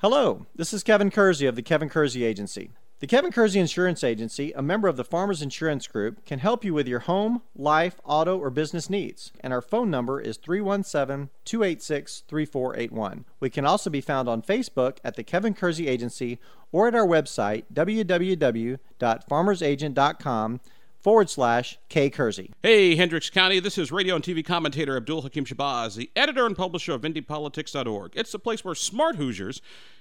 Hello, this is Kevin Kersey of the Kevin Kersey Agency. The Kevin Kersey Insurance Agency, a member of the Farmers Insurance Group, can help you with your home, life, auto, or business needs. And our phone number is 317 286 3481. We can also be found on Facebook at the Kevin Kersey Agency or at our website, www.farmersagent.com forward slash K Kersey. Hey, Hendricks County, this is radio and TV commentator Abdul Hakim Shabazz, the editor and publisher of IndyPolitics.org. It's the place where smart Hoosiers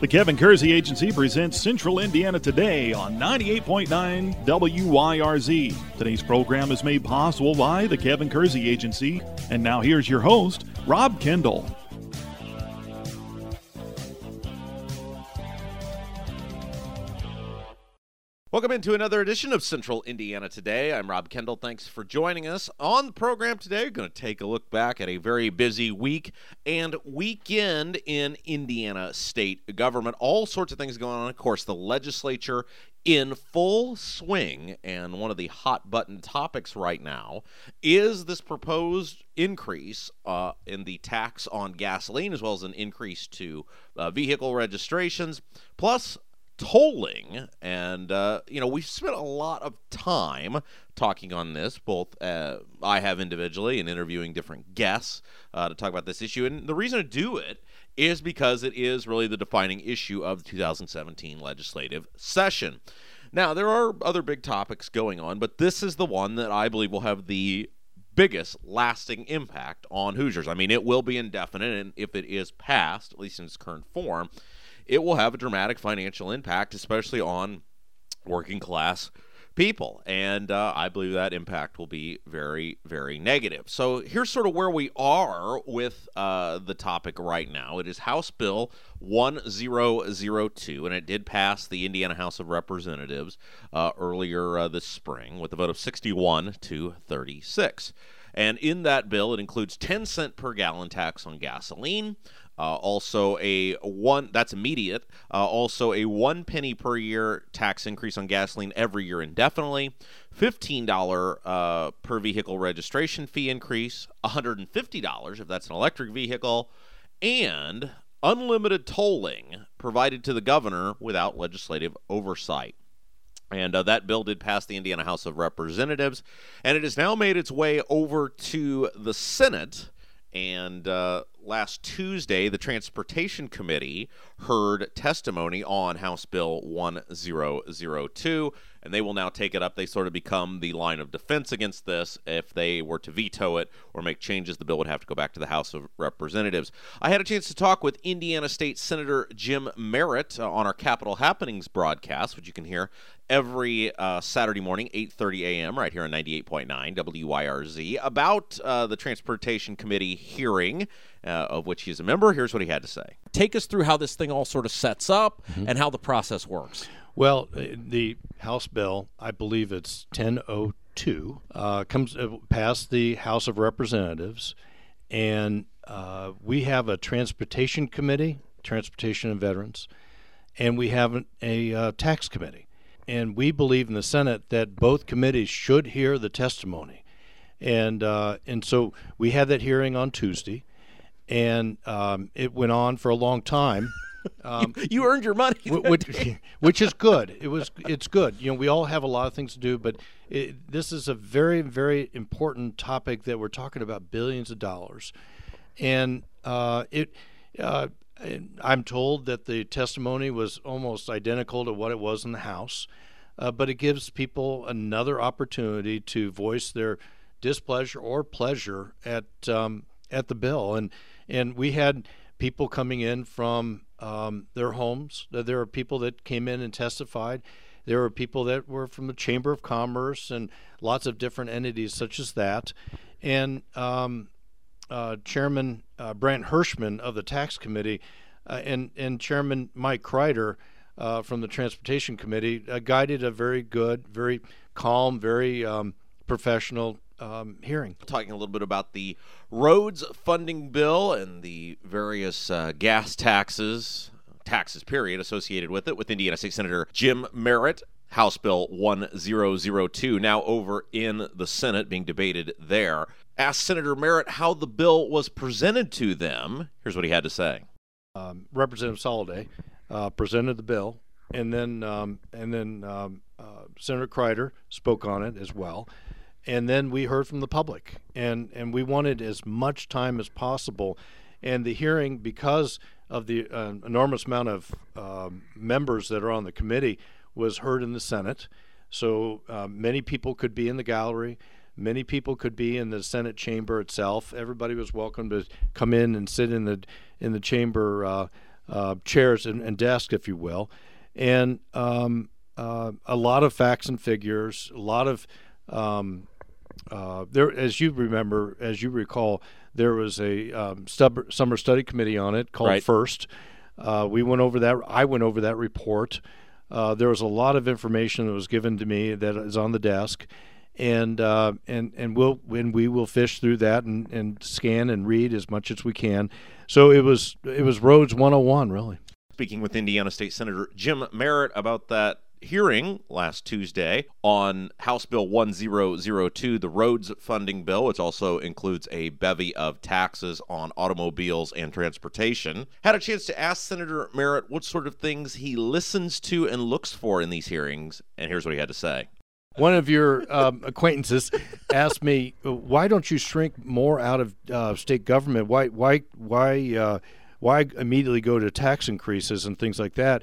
The Kevin Kersey Agency presents Central Indiana Today on 98.9 WYRZ. Today's program is made possible by the Kevin Kersey Agency. And now here's your host, Rob Kendall. Welcome into another edition of Central Indiana Today. I'm Rob Kendall. Thanks for joining us. On the program today, we're going to take a look back at a very busy week and weekend in Indiana state government. All sorts of things going on. Of course, the legislature in full swing, and one of the hot button topics right now is this proposed increase uh, in the tax on gasoline, as well as an increase to uh, vehicle registrations, plus tolling and uh, you know we've spent a lot of time talking on this both uh, i have individually and interviewing different guests uh, to talk about this issue and the reason to do it is because it is really the defining issue of the 2017 legislative session. Now there are other big topics going on but this is the one that i believe will have the biggest lasting impact on hoosiers. I mean it will be indefinite and if it is passed at least in its current form it will have a dramatic financial impact, especially on working class people. And uh, I believe that impact will be very, very negative. So here's sort of where we are with uh, the topic right now. It is House Bill 1002, and it did pass the Indiana House of Representatives uh, earlier uh, this spring with a vote of 61 to 36. And in that bill, it includes 10 cent per gallon tax on gasoline, uh, also, a one that's immediate. Uh, also, a one penny per year tax increase on gasoline every year indefinitely. Fifteen dollar uh, per vehicle registration fee increase. One hundred and fifty dollars if that's an electric vehicle, and unlimited tolling provided to the governor without legislative oversight. And uh, that bill did pass the Indiana House of Representatives, and it has now made its way over to the Senate. And uh, last Tuesday, the Transportation Committee heard testimony on House Bill 1002, and they will now take it up. They sort of become the line of defense against this. If they were to veto it or make changes, the bill would have to go back to the House of Representatives. I had a chance to talk with Indiana State Senator Jim Merritt uh, on our Capitol Happenings broadcast, which you can hear every uh, Saturday morning, 8:30 a.m. right here on 98.9 WYRZ about uh, the Transportation Committee hearing, uh, of which he's a member. Here's what he had to say. Take us through how this thing all sort of sets up mm-hmm. and how the process works. Well, uh, the House bill, I believe it's 1002, uh, comes uh, past the House of Representatives, and we have a Transportation Committee, Transportation and Veterans, and we have a tax committee and we believe in the Senate that both committees should hear the testimony, and uh, and so we had that hearing on Tuesday, and um, it went on for a long time. Um, you, you, earned your money, which, which, is good. It was it's good. You know, we all have a lot of things to do, but it, this is a very very important topic that we're talking about billions of dollars, and uh, it. Uh, I'm told that the testimony was almost identical to what it was in the House, uh, but it gives people another opportunity to voice their displeasure or pleasure at um, at the bill. And and we had people coming in from um, their homes. There are people that came in and testified. There were people that were from the Chamber of Commerce and lots of different entities such as that. And um, uh, Chairman uh, Hershman of the Tax Committee uh, and, and Chairman Mike Crider uh, from the Transportation Committee uh, guided a very good, very calm, very um, professional um, hearing. Talking a little bit about the roads funding bill and the various uh, gas taxes, taxes period, associated with it, with Indiana State Senator Jim Merritt. House Bill 1002, now over in the Senate, being debated there. Asked Senator Merritt how the bill was presented to them. Here's what he had to say. Um, Representative Soliday uh, presented the bill, and then um, and then um, uh, Senator Crider spoke on it as well and then we heard from the public. And and we wanted as much time as possible. And the hearing because of the uh, enormous amount of um, members that are on the committee was heard in the senate. So uh, many people could be in the gallery. Many people could be in the senate chamber itself. Everybody was welcome to come in and sit in the in the chamber uh, uh chairs and, and desk if you will. And um, uh, a lot of facts and figures a lot of um, uh, there, as you remember, as you recall, there was a um, stub- summer study committee on it called right. First. Uh, we went over that. I went over that report. Uh, there was a lot of information that was given to me that is on the desk, and uh, and and we'll when we will fish through that and, and scan and read as much as we can. So it was it was roads 101 really. Speaking with Indiana State Senator Jim Merritt about that hearing last Tuesday on House Bill 1002, the roads funding bill, which also includes a bevy of taxes on automobiles and transportation. Had a chance to ask Senator Merritt what sort of things he listens to and looks for in these hearings, and here's what he had to say. One of your um, acquaintances asked me, "Why don't you shrink more out of uh, state government? Why, why, why, uh, why immediately go to tax increases and things like that?"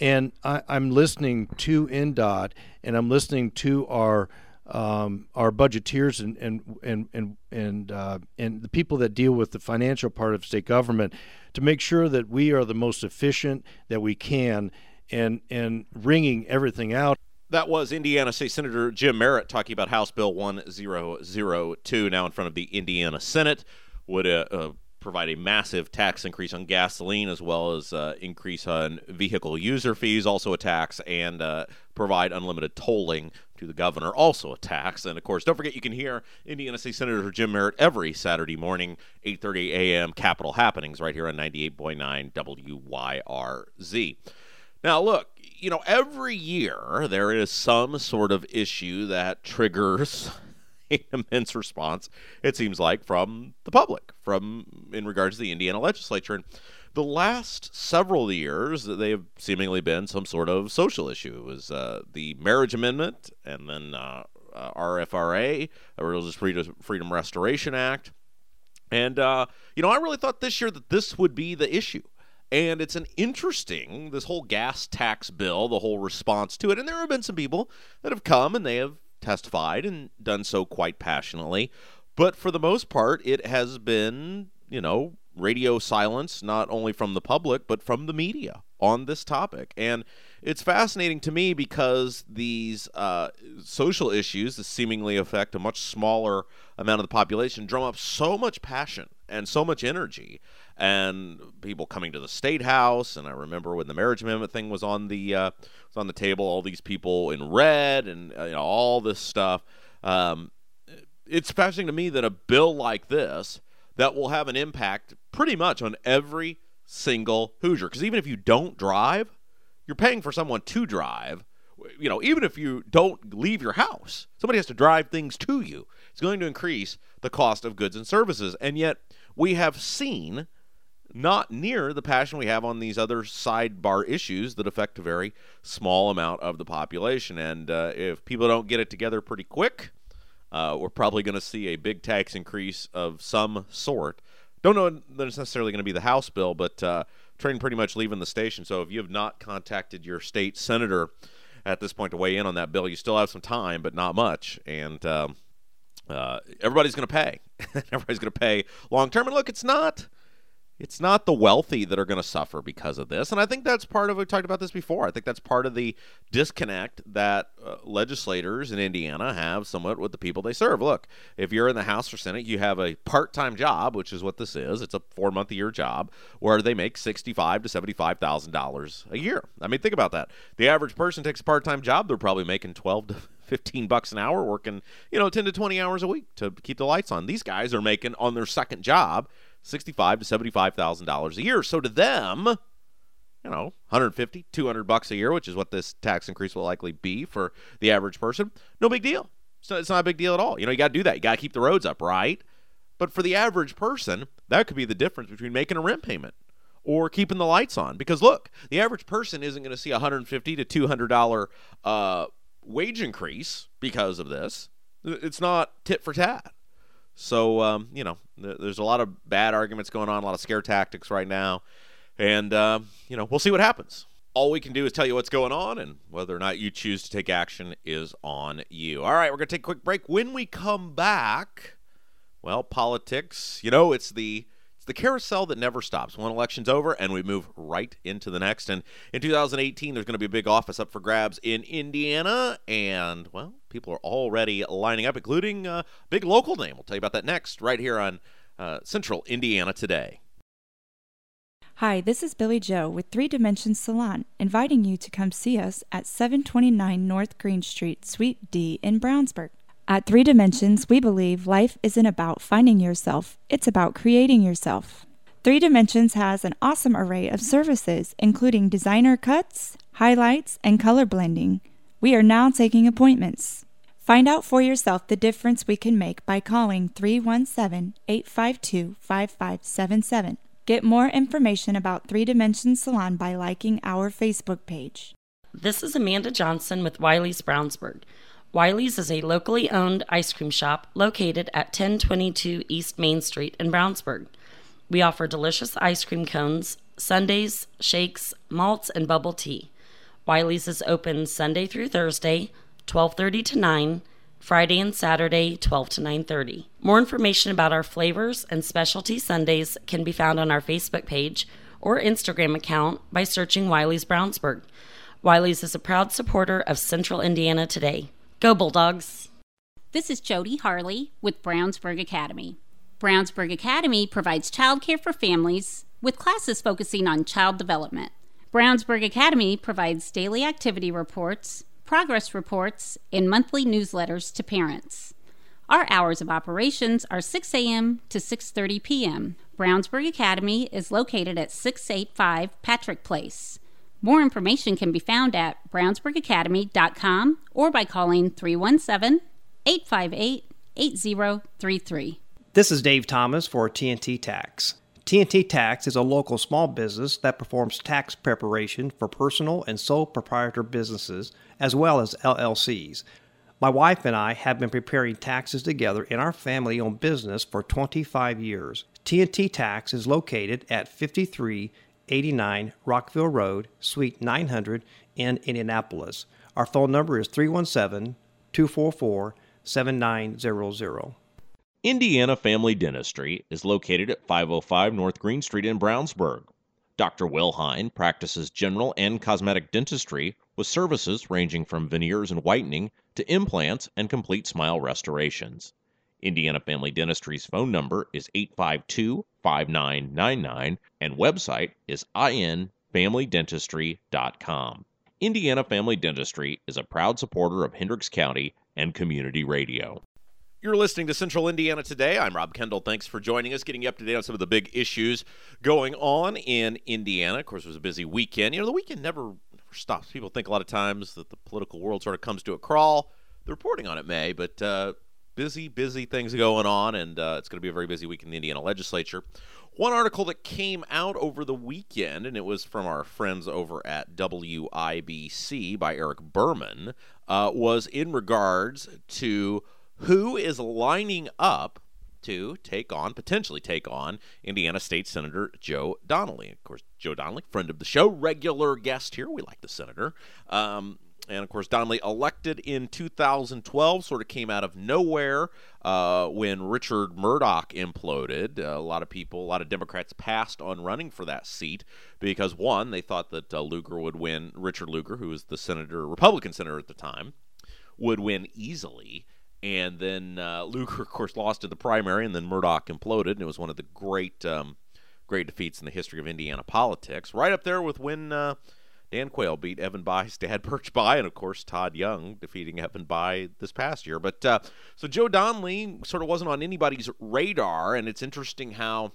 And I, am listening to INDOT and I'm listening to our um, our budgeteers and and and and and, uh, and the people that deal with the financial part of state government to make sure that we are the most efficient that we can and and wringing everything out. That was Indiana State Senator Jim Merritt talking about House Bill 1002, now in front of the Indiana Senate. Would uh, uh, provide a massive tax increase on gasoline as well as uh, increase on vehicle user fees, also a tax, and uh, provide unlimited tolling to the governor, also a tax. And of course, don't forget you can hear Indiana State Senator Jim Merritt every Saturday morning, 8:30 a.m. Capitol Happenings right here on 98.9 WYRZ. Now, look, you know, every year there is some sort of issue that triggers immense response, it seems like, from the public, from in regards to the Indiana legislature. And the last several years, they have seemingly been some sort of social issue. It was uh, the marriage amendment, and then uh, uh, RFRA, the Religious Freedom, Freedom Restoration Act. And, uh, you know, I really thought this year that this would be the issue. And it's an interesting, this whole gas tax bill, the whole response to it. And there have been some people that have come and they have testified and done so quite passionately. But for the most part, it has been, you know, radio silence, not only from the public, but from the media on this topic. And it's fascinating to me because these uh, social issues that seemingly affect a much smaller amount of the population drum up so much passion and so much energy and people coming to the state house and i remember when the marriage amendment thing was on the uh, was on the table all these people in red and uh, you know, all this stuff. Um, it's fascinating to me that a bill like this that will have an impact pretty much on every single hoosier. Because even if you don't drive you're paying for someone to drive. You know even if you don't leave your house somebody has to drive things to you. It's going to increase the cost of goods and services and yet we have seen not near the passion we have on these other sidebar issues that affect a very small amount of the population. And uh, if people don't get it together pretty quick, uh, we're probably going to see a big tax increase of some sort. Don't know that it's necessarily going to be the House bill, but uh, train pretty much leaving the station. So if you have not contacted your state senator at this point to weigh in on that bill, you still have some time, but not much. And um, uh, everybody's going to pay. everybody's going to pay long term. And look, it's not it's not the wealthy that are going to suffer because of this. And I think that's part of, we talked about this before. I think that's part of the disconnect that uh, legislators in Indiana have somewhat with the people they serve. Look, if you're in the House or Senate, you have a part time job, which is what this is. It's a four month a year job where they make sixty-five to $75,000 a year. I mean, think about that. The average person takes a part time job, they're probably making 12 to 15 bucks an hour working, you know, 10 to 20 hours a week to keep the lights on. These guys are making on their second job sixty-five to seventy-five thousand dollars a year. So to them, you know, 150, 200 bucks a year, which is what this tax increase will likely be for the average person. No big deal. So it's not a big deal at all. You know, you got to do that. You got to keep the roads up, right? But for the average person, that could be the difference between making a rent payment or keeping the lights on. Because look, the average person isn't going to see a 150 to 200 dollar uh, wage increase because of this. It's not tit for tat. So, um, you know, there's a lot of bad arguments going on, a lot of scare tactics right now. And, uh, you know, we'll see what happens. All we can do is tell you what's going on, and whether or not you choose to take action is on you. All right, we're going to take a quick break. When we come back, well, politics, you know, it's the it's the carousel that never stops. One election's over, and we move right into the next. And in 2018, there's going to be a big office up for grabs in Indiana. And, well, people are already lining up, including a big local name. We'll tell you about that next, right here on uh, Central Indiana Today. Hi, this is Billy Joe with Three Dimensions Salon, inviting you to come see us at 729 North Green Street, Suite D in Brownsburg. At Three Dimensions, we believe life isn't about finding yourself, it's about creating yourself. Three Dimensions has an awesome array of services, including designer cuts, highlights, and color blending. We are now taking appointments. Find out for yourself the difference we can make by calling 317 852 5577. Get more information about Three Dimensions Salon by liking our Facebook page. This is Amanda Johnson with Wiley's Brownsburg. Wiley's is a locally owned ice cream shop located at 1022 East Main Street in Brownsburg. We offer delicious ice cream cones, sundaes, shakes, malts, and bubble tea. Wiley's is open Sunday through Thursday, 12:30 to 9, Friday and Saturday, 12 to 9:30. More information about our flavors and specialty sundaes can be found on our Facebook page or Instagram account by searching Wiley's Brownsburg. Wiley's is a proud supporter of Central Indiana Today. Go Bulldogs! This is Jody Harley with Brownsburg Academy. Brownsburg Academy provides childcare for families with classes focusing on child development. Brownsburg Academy provides daily activity reports, progress reports, and monthly newsletters to parents. Our hours of operations are 6 a.m. to 6:30 p.m. Brownsburg Academy is located at 685 Patrick Place. More information can be found at brownsburgacademy.com or by calling 317 858 8033. This is Dave Thomas for TNT Tax. TNT Tax is a local small business that performs tax preparation for personal and sole proprietor businesses as well as LLCs. My wife and I have been preparing taxes together in our family owned business for 25 years. TNT Tax is located at 53 89 Rockville Road, Suite 900 in Indianapolis. Our phone number is 317 244 7900. Indiana Family Dentistry is located at 505 North Green Street in Brownsburg. Dr. Will Hine practices general and cosmetic dentistry with services ranging from veneers and whitening to implants and complete smile restorations. Indiana Family Dentistry's phone number is 852 5999 and website is infamilydentistry.com. Indiana Family Dentistry is a proud supporter of Hendricks County and community radio. You're listening to Central Indiana Today. I'm Rob Kendall. Thanks for joining us, getting you up to date on some of the big issues going on in Indiana. Of course, it was a busy weekend. You know, the weekend never, never stops. People think a lot of times that the political world sort of comes to a crawl. The reporting on it may, but uh, busy, busy things going on, and uh, it's going to be a very busy week in the Indiana legislature. One article that came out over the weekend, and it was from our friends over at WIBC by Eric Berman, uh, was in regards to who is lining up to take on, potentially take on, Indiana State Senator Joe Donnelly. Of course, Joe Donnelly, friend of the show, regular guest here. We like the senator. Um, and of course, Donnelly elected in 2012 sort of came out of nowhere uh, when Richard Mourdock imploded. Uh, a lot of people, a lot of Democrats passed on running for that seat because, one, they thought that uh, Lugar would win, Richard Lugar, who was the senator, Republican senator at the time, would win easily. And then uh, Lugar, of course, lost in the primary, and then Mourdock imploded, and it was one of the great, um, great defeats in the history of Indiana politics. Right up there with when uh, Dan Quayle beat Evan Bayh's dad, Birch Bayh, and of course Todd Young defeating Evan Bayh this past year. But uh, so Joe Donnelly sort of wasn't on anybody's radar, and it's interesting how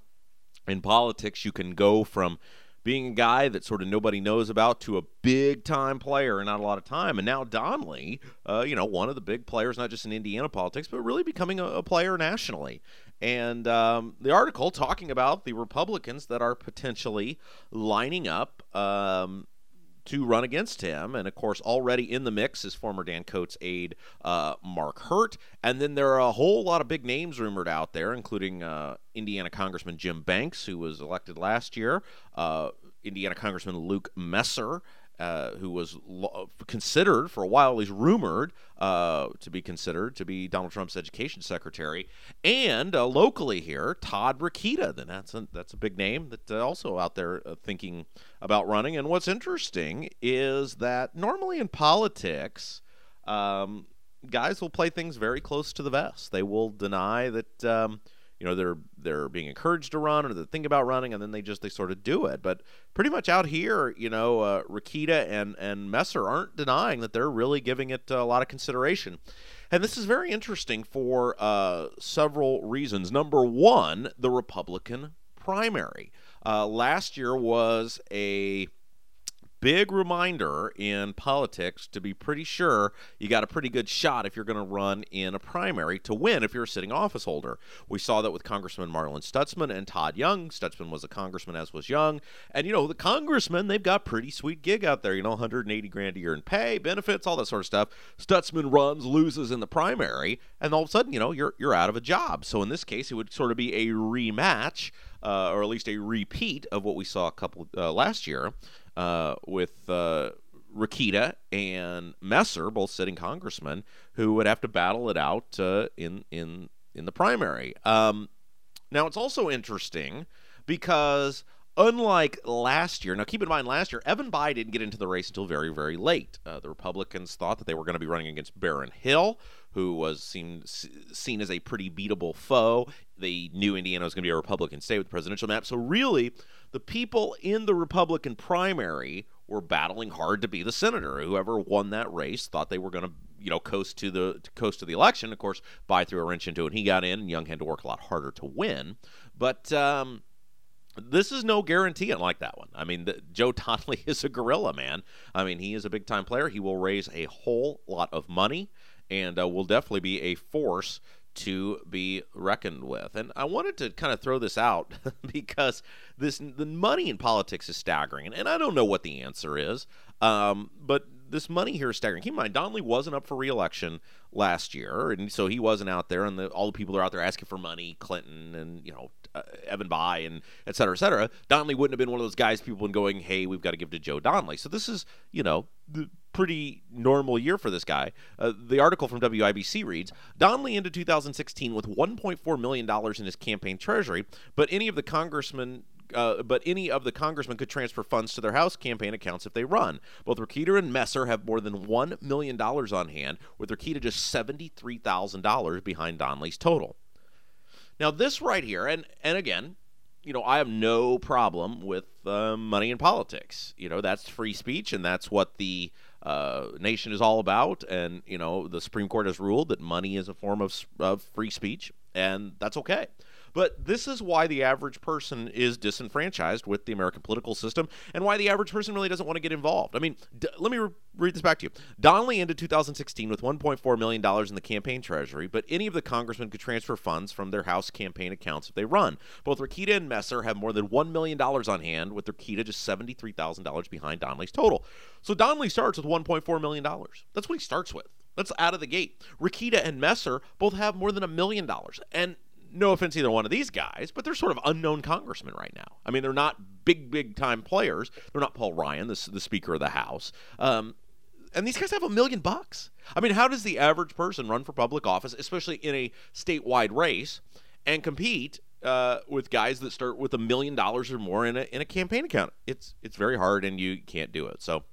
in politics you can go from being a guy that sort of nobody knows about to a big time player and not a lot of time. And now Donnelly, uh, you know, one of the big players, not just in Indiana politics, but really becoming a, a player nationally. And um, the article talking about the Republicans that are potentially lining up. Um, to run against him. And of course, already in the mix is former Dan Coats aide uh, Mark Hurt. And then there are a whole lot of big names rumored out there, including uh, Indiana Congressman Jim Banks, who was elected last year, uh, Indiana Congressman Luke Messer, uh, who was lo- considered for a while, he's rumored uh, to be considered to be Donald Trump's education secretary, and uh, locally here, Todd Rokita. Then that's a, that's a big name that uh, also out there uh, thinking about running. And what's interesting is that normally in politics, um, guys will play things very close to the vest. They will deny that. Um, you know they're they're being encouraged to run or they think about running and then they just they sort of do it. But pretty much out here you know uh, Rokita and and Messer aren't denying that they're really giving it a lot of consideration. And this is very interesting for uh, several reasons. Number one the Republican primary. Uh, last year was a big reminder in politics to be pretty sure you got a pretty good shot if you're going to run in a primary to win if you're a sitting office holder. We saw that with Congressman Marlin Stutzman and Todd Young. Stutzman was a congressman, as was Young. And, you know, the congressmen, they've got pretty sweet gig out there, you know, 180 grand a year in pay, benefits, all that sort of stuff. Stutzman runs, loses in the primary, and all of a sudden, you know, you're, you're out of a job. So in this case, it would sort of be a rematch. Uh, or at least a repeat of what we saw a couple uh, last year uh, with uh, Rokita and Messer, both sitting congressmen, who would have to battle it out uh, in in in the primary. Um, now it's also interesting because unlike last year, now keep in mind last year Evan Bayh didn't get into the race until very very late. Uh, the Republicans thought that they were going to be running against Baron Hill, who was seen seen as a pretty beatable foe. They knew Indiana was going to be a Republican state with the presidential map, so really the people in the Republican primary were battling hard to be the senator. Whoever won that race thought they were going to, you know, coast to the coast to the election. Of course, Bayh threw a wrench into it. and He got in, and Young had to work a lot harder to win. But um, this is no guarantee like that one. I mean, the, Joe Donnelly is a gorilla, man. I mean, he is a big time player. He will raise a whole lot of money and uh, will definitely be a force to be reckoned with. And I wanted to kind of throw this out because this the money in politics is staggering, and, and I don't know what the answer is, um, but this money here is staggering. Keep in mind, Donnelly wasn't up for reelection last year, and so he wasn't out there, and the, all the people are out there asking for money, Clinton and you know uh, Evan Bayh and et cetera, et cetera. Donnelly wouldn't have been one of those guys people been going, hey, we've got to give to Joe Donnelly. So this is you know the pretty normal year for this guy. Uh, the article from WIBC reads Donnelly ended 2016 with 1.4 million dollars in his campaign treasury, but any of the congressmen uh, but any of the congressmen could transfer funds to their House campaign accounts if they run. Both Rokita and Messer have more than $1 million on hand, with Rokita just $73,000 behind Donnelly's total. Now, this right here, and, and again, you know, I have no problem with uh, money in politics. You know, that's free speech, and that's what the uh, nation is all about. And, you know, the Supreme Court has ruled that money is a form of, of free speech, and that's okay. But this is why the average person is disenfranchised with the American political system and why the average person really doesn't want to get involved. I mean, d- let me re- read this back to you. Donnelly ended 2016 with $1.4 million in the campaign treasury, but any of the congressmen could transfer funds from their House campaign accounts if they run. Both Rokita and Messer have more than $1 million on hand, with Rokita just $73,000 behind Donnelly's total. So Donnelly starts with $1.4 million. That's what he starts with. That's out of the gate. Rokita and Messer both have more than a million dollars. And no offense either one of these guys, but they're sort of unknown congressmen right now. I mean, they're not big, big time players. They're not Paul Ryan, the, the Speaker of the House. Um, and these guys have a million bucks. I mean, how does the average person run for public office, especially in a statewide race, and compete uh, with guys that start with a million dollars or more in a in a campaign account? It's it's very hard, and you can't do it. So.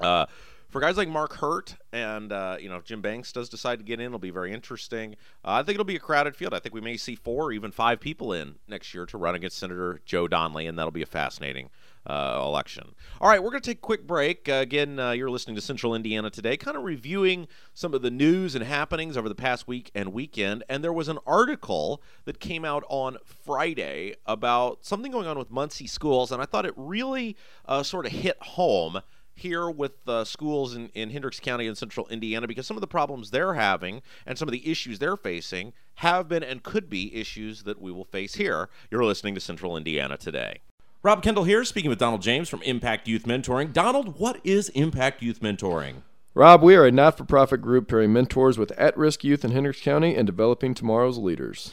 Uh, for guys like Mark Hurt and uh, you know if Jim Banks does decide to get in, it'll be very interesting. Uh, I think it'll be a crowded field. I think we may see four or even five people in next year to run against Senator Joe Donnelly, and that'll be a fascinating uh, election. All right, we're going to take a quick break. Uh, again, uh, you're listening to Central Indiana today, kind of reviewing some of the news and happenings over the past week and weekend. And there was an article that came out on Friday about something going on with Muncie schools, and I thought it really uh, sort of hit home here with uh, schools in, in Hendricks County and central Indiana because some of the problems they're having and some of the issues they're facing have been and could be issues that we will face here. You're listening to Central Indiana today. Rob Kendall here, speaking with Donald James from Impact Youth Mentoring. Donald, what is Impact Youth Mentoring? Rob, we are a not for profit group pairing mentors with at risk youth in Hendricks County and developing tomorrow's leaders.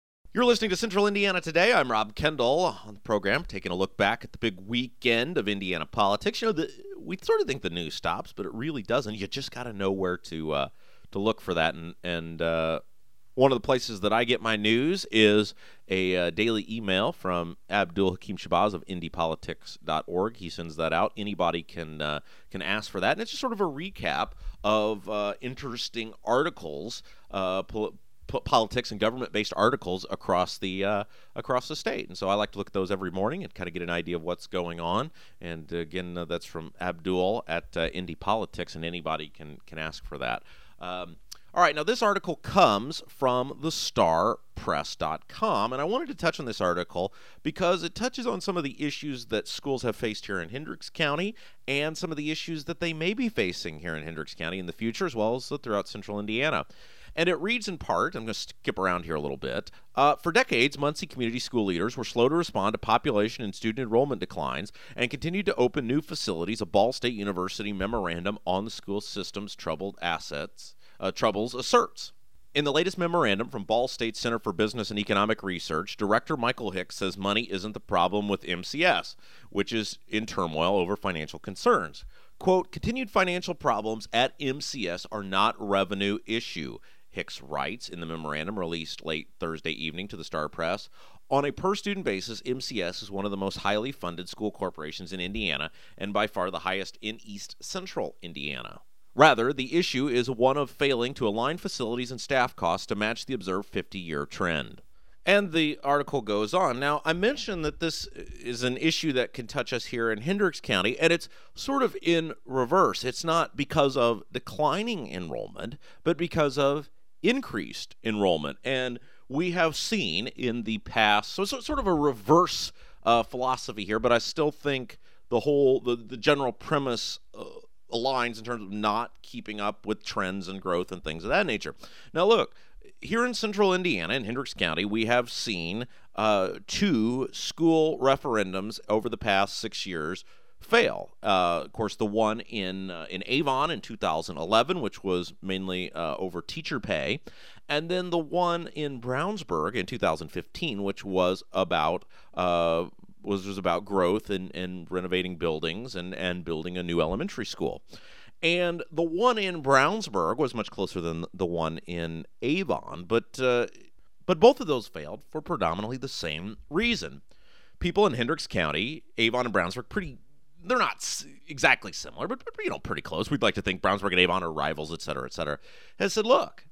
You're listening to Central Indiana Today. I'm Rob Kendall on the program, taking a look back at the big weekend of Indiana politics. You know, the, we sort of think the news stops, but it really doesn't. You just got to know where to uh, to look for that. And and uh, one of the places that I get my news is a uh, daily email from Abdul Hakim Shabazz of IndyPolitics.org. He sends that out. Anybody can uh, can ask for that, and it's just sort of a recap of uh, interesting articles. Pol- politics and government-based articles across the uh, across the state. And so I like to look at those every morning and kind of get an idea of what's going on. And again, uh, that's from Abdul at uh, Indy Politics, and anybody can can ask for that. Um, all right, now this article comes from the starpress.com, and I wanted to touch on this article because it touches on some of the issues that schools have faced here in Hendricks County and some of the issues that they may be facing here in Hendricks County in the future, as well as throughout central Indiana. And it reads in part, I'm going to skip around here a little bit. Uh, for decades, Muncie community school leaders were slow to respond to population and student enrollment declines and continued to open new facilities, a Ball State University memorandum on the school system's troubled assets, uh, troubles asserts. In the latest memorandum from Ball State Center for Business and Economic Research, Director Michael Hicks says money isn't the problem with MCS, which is in turmoil over financial concerns. Quote, continued financial problems at MCS are not revenue issue. Hicks writes in the memorandum released late Thursday evening to the Star Press. On a per student basis, MCS is one of the most highly funded school corporations in Indiana and by far the highest in East Central Indiana. Rather, the issue is one of failing to align facilities and staff costs to match the observed 50 year trend. And the article goes on. Now, I mentioned that this is an issue that can touch us here in Hendricks County, and it's sort of in reverse. It's not because of declining enrollment, but because of increased enrollment. And we have seen in the past, so it's sort of a reverse uh, philosophy here, but I still think the whole, the, the general premise uh, aligns in terms of not keeping up with trends and growth and things of that nature. Now, look, here in central Indiana, in Hendricks County, we have seen uh, two school referendums over the past six years fail. Uh, of course, the one in uh, in Avon in 2011, which was mainly uh, over teacher pay, and then the one in Brownsburg in 2015, which was about uh, was was about growth and, and renovating buildings and, and building a new elementary school. And the one in Brownsburg was much closer than the one in Avon, but uh, but both of those failed for predominantly the same reason. People in Hendricks County, Avon and Brownsburg, pretty they're not exactly similar, but, but, you know, pretty close. We'd like to think Brownsburg and Avon are rivals, et cetera, et cetera. Has said, look,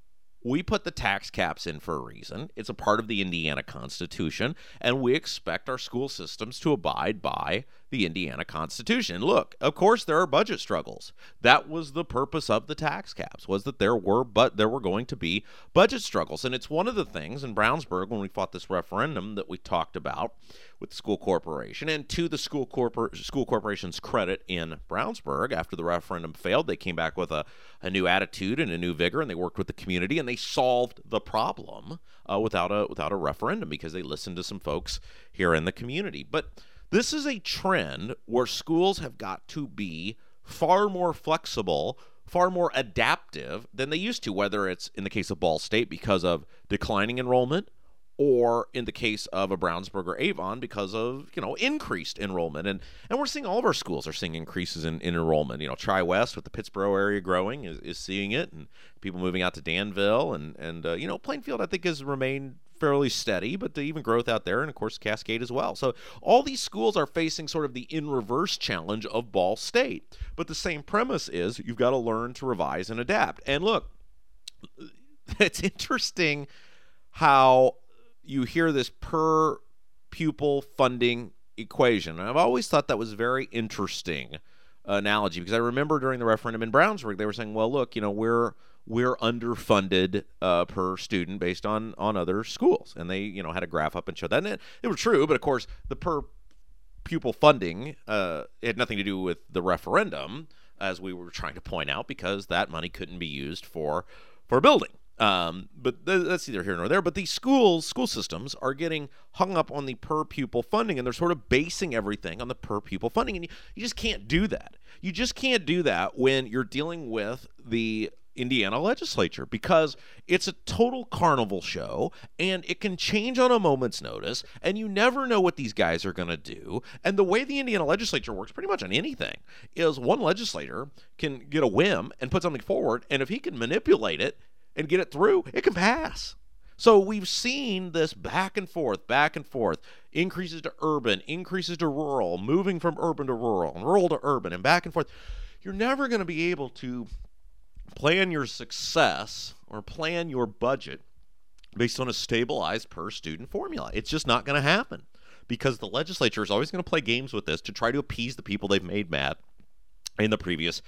we put the tax caps in for a reason. It's a part of the Indiana Constitution, and we expect our school systems to abide by the Indiana Constitution. Look, of course there are budget struggles. That was the purpose of the tax caps was that there were but there were going to be budget struggles. And it's one of the things in Brownsburg when we fought this referendum that we talked about with the school corporation and to the school corpor- school corporation's credit in Brownsburg. After the referendum failed they came back with a, a new attitude and a new vigor and they worked with the community and they solved the problem uh, without a without a referendum because they listened to some folks here in the community. But this is a trend where schools have got to be far more flexible, far more adaptive than they used to, whether it's in the case of Ball State because of declining enrollment or in the case of a Brownsburg or Avon because of you know increased enrollment. And and we're seeing all of our schools are seeing increases in, in enrollment. You know Tri West with the Pittsboro area growing is, is seeing it and people moving out to Danville and and uh, you know Plainfield I think has remained fairly steady but even growth out there and of course Cascade as well. So all these schools are facing sort of the in reverse challenge of Ball State. But the same premise is you've got to learn to revise and adapt. And look it's interesting how you hear this per pupil funding equation. And I've always thought that was a very interesting analogy because I remember during the referendum in Brownsburg they were saying, "Well, look, you know, we're we're underfunded uh, per student based on on other schools," and they you know had a graph up and showed that. And it, it was true, but of course the per pupil funding uh, had nothing to do with the referendum, as we were trying to point out, because that money couldn't be used for for building. Um, but th- that's either here nor there. But these schools, school systems, are getting hung up on the per pupil funding, and they're sort of basing everything on the per pupil funding, and you, you just can't do that. You just can't do that when you're dealing with the Indiana legislature because it's a total carnival show and it can change on a moment's notice and you never know what these guys are going to do. And the way the Indiana legislature works pretty much on anything is one legislator can get a whim and put something forward and if he can manipulate it and get it through, it can pass. So we've seen this back and forth, back and forth, increases to urban, increases to rural, moving from urban to rural, and rural to urban, and back and forth. You're never going to be able to plan your success or plan your budget based on a stabilized per student formula. It's just not going to happen because the legislature is always going to play games with this to try to appease the people they've made mad in the previous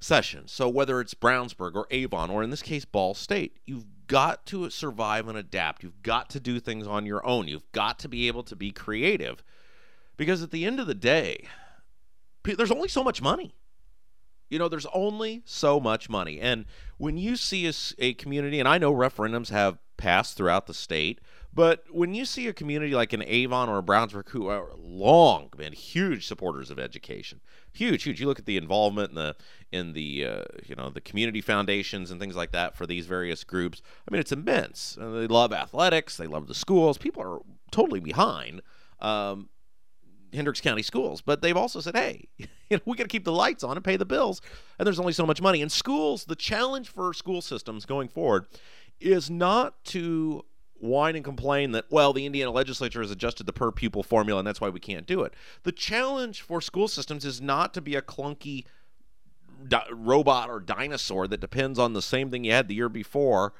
session. So whether it's Brownsburg or Avon or in this case Ball State, you've got to survive and adapt. You've got to do things on your own. You've got to be able to be creative because at the end of the day, there's only so much money. You know, there's only so much money. And when you see a, a, community, and I know referendums have passed throughout the state, but when you see a community like an Avon or a Brownsburg who are long been huge supporters of education, huge, huge. You look at the involvement in the in the uh, you know the community foundations and things like that for these various groups. I mean, it's immense. They love athletics. They love the schools. People are totally behind. Um, Hendricks County schools, but they've also said, "Hey, you know, we got to keep the lights on and pay the bills, and there's only so much money." In schools, the challenge for school systems going forward is not to whine and complain that well, the Indiana legislature has adjusted the per pupil formula and that's why we can't do it. The challenge for school systems is not to be a clunky di- robot or dinosaur that depends on the same thing you had the year before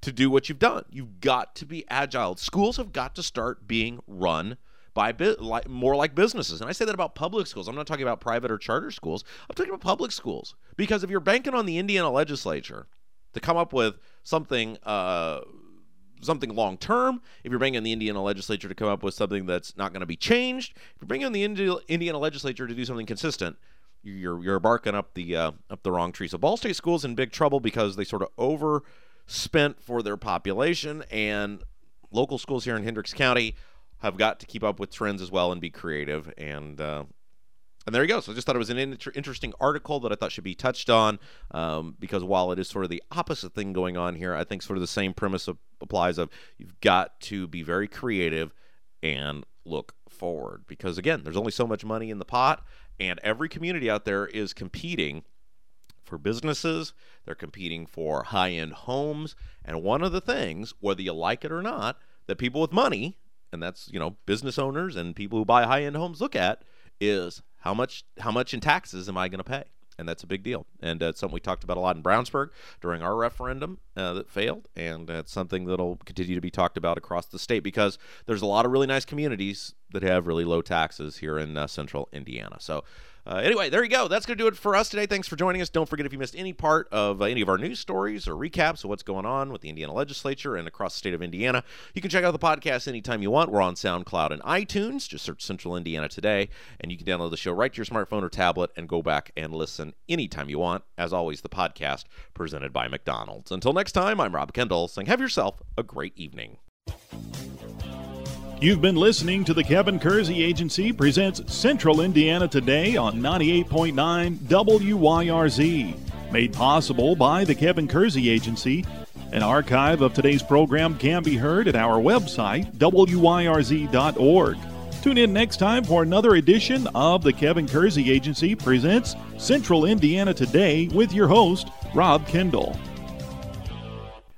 to do what you've done. You've got to be agile. Schools have got to start being run by like, more like businesses. And I say that about public schools. I'm not talking about private or charter schools. I'm talking about public schools. Because if you're banking on the Indiana legislature to come up with something uh, something long term, if you're bringing the Indiana legislature to come up with something that's not going to be changed, if you're bringing the Indi- Indiana legislature to do something consistent, you're you're barking up the uh, up the wrong tree. So Ball State schools in big trouble because they sort of overspent for their population, and local schools here in Hendricks County have got to keep up with trends as well and be creative. And uh, and there you go. So I just thought it was an inter- interesting article that I thought should be touched on um, because while it is sort of the opposite thing going on here, I think sort of the same premise of, applies of you've got to be very creative and look forward because again, there's only so much money in the pot, and every community out there is competing for businesses. They're competing for high-end homes, and one of the things, whether you like it or not, that people with money and that's you know business owners and people who buy high-end homes look at is how much how much in taxes am I going to pay? And that's a big deal. And uh, it's something we talked about a lot in Brownsburg during our referendum uh, that failed. And it's something that'll continue to be talked about across the state because there's a lot of really nice communities that have really low taxes here in uh, central Indiana. So uh, anyway, there you go. That's going to do it for us today. Thanks for joining us. Don't forget if you missed any part of uh, any of our news stories or recaps of what's going on with the Indiana legislature and across the state of Indiana, you can check out the podcast anytime you want. We're on SoundCloud and iTunes. Just search Central Indiana Today, and you can download the show right to your smartphone or tablet and go back and listen anytime you want. As always, the podcast presented by McDonald's. Until next time, I'm Rob Kendall saying have yourself a great evening. You've been listening to the Kevin Kersey Agency presents Central Indiana Today on 98.9 WYRZ. Made possible by the Kevin Kersey Agency. An archive of today's program can be heard at our website, wyrz.org. Tune in next time for another edition of the Kevin Kersey Agency presents Central Indiana Today with your host, Rob Kendall.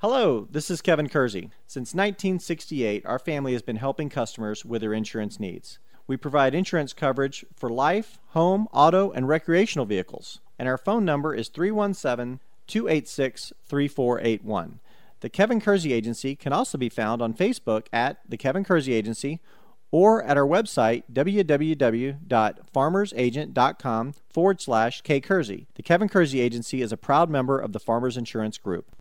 Hello, this is Kevin Kersey. Since 1968, our family has been helping customers with their insurance needs. We provide insurance coverage for life, home, auto, and recreational vehicles. And our phone number is 317 286 3481. The Kevin Kersey Agency can also be found on Facebook at The Kevin Kersey Agency or at our website www.farmersagent.com forward slash K Kersey. The Kevin Kersey Agency is a proud member of the Farmers Insurance Group.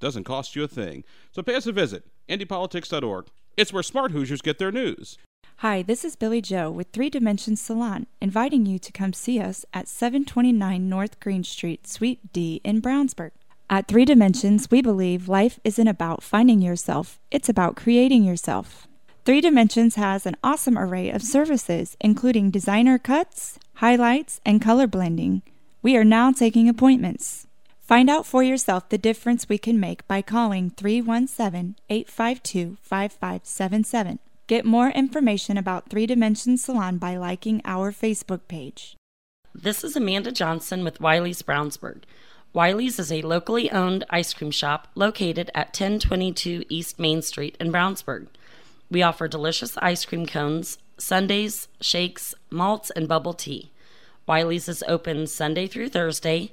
doesn't cost you a thing. So pay us a visit, IndyPolitics.org. It's where smart Hoosiers get their news. Hi, this is Billy Joe with Three Dimensions Salon, inviting you to come see us at 729 North Green Street, Suite D in Brownsburg. At Three Dimensions, we believe life isn't about finding yourself, it's about creating yourself. Three Dimensions has an awesome array of services, including designer cuts, highlights, and color blending. We are now taking appointments. Find out for yourself the difference we can make by calling 317 852 5577. Get more information about Three Dimensions Salon by liking our Facebook page. This is Amanda Johnson with Wiley's Brownsburg. Wiley's is a locally owned ice cream shop located at 1022 East Main Street in Brownsburg. We offer delicious ice cream cones, sundaes, shakes, malts, and bubble tea. Wiley's is open Sunday through Thursday,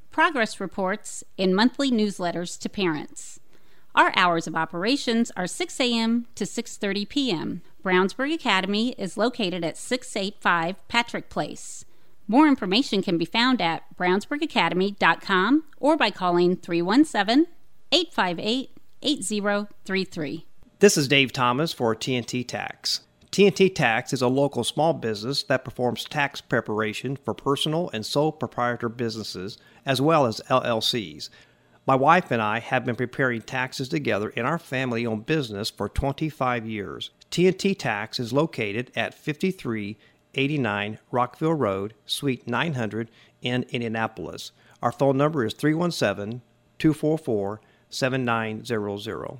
progress reports, and monthly newsletters to parents. Our hours of operations are 6 a.m. to 6:30 p.m. Brownsburg Academy is located at 685 Patrick Place. More information can be found at brownsburgacademy.com or by calling 317-858-8033. This is Dave Thomas for TNT Tax. TNT Tax is a local small business that performs tax preparation for personal and sole proprietor businesses as well as LLCs. My wife and I have been preparing taxes together in our family owned business for 25 years. TNT Tax is located at 5389 Rockville Road, Suite 900 in Indianapolis. Our phone number is 317 244 7900.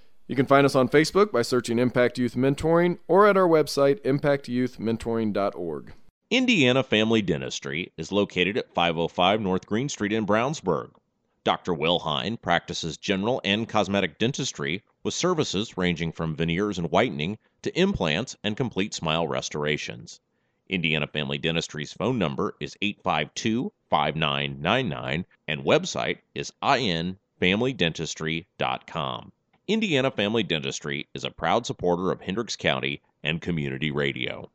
you can find us on Facebook by searching Impact Youth Mentoring or at our website, impactyouthmentoring.org. Indiana Family Dentistry is located at 505 North Green Street in Brownsburg. Dr. Will Hine practices general and cosmetic dentistry with services ranging from veneers and whitening to implants and complete smile restorations. Indiana Family Dentistry's phone number is 852 5999 and website is infamilydentistry.com. Indiana Family Dentistry is a proud supporter of Hendricks County and community radio.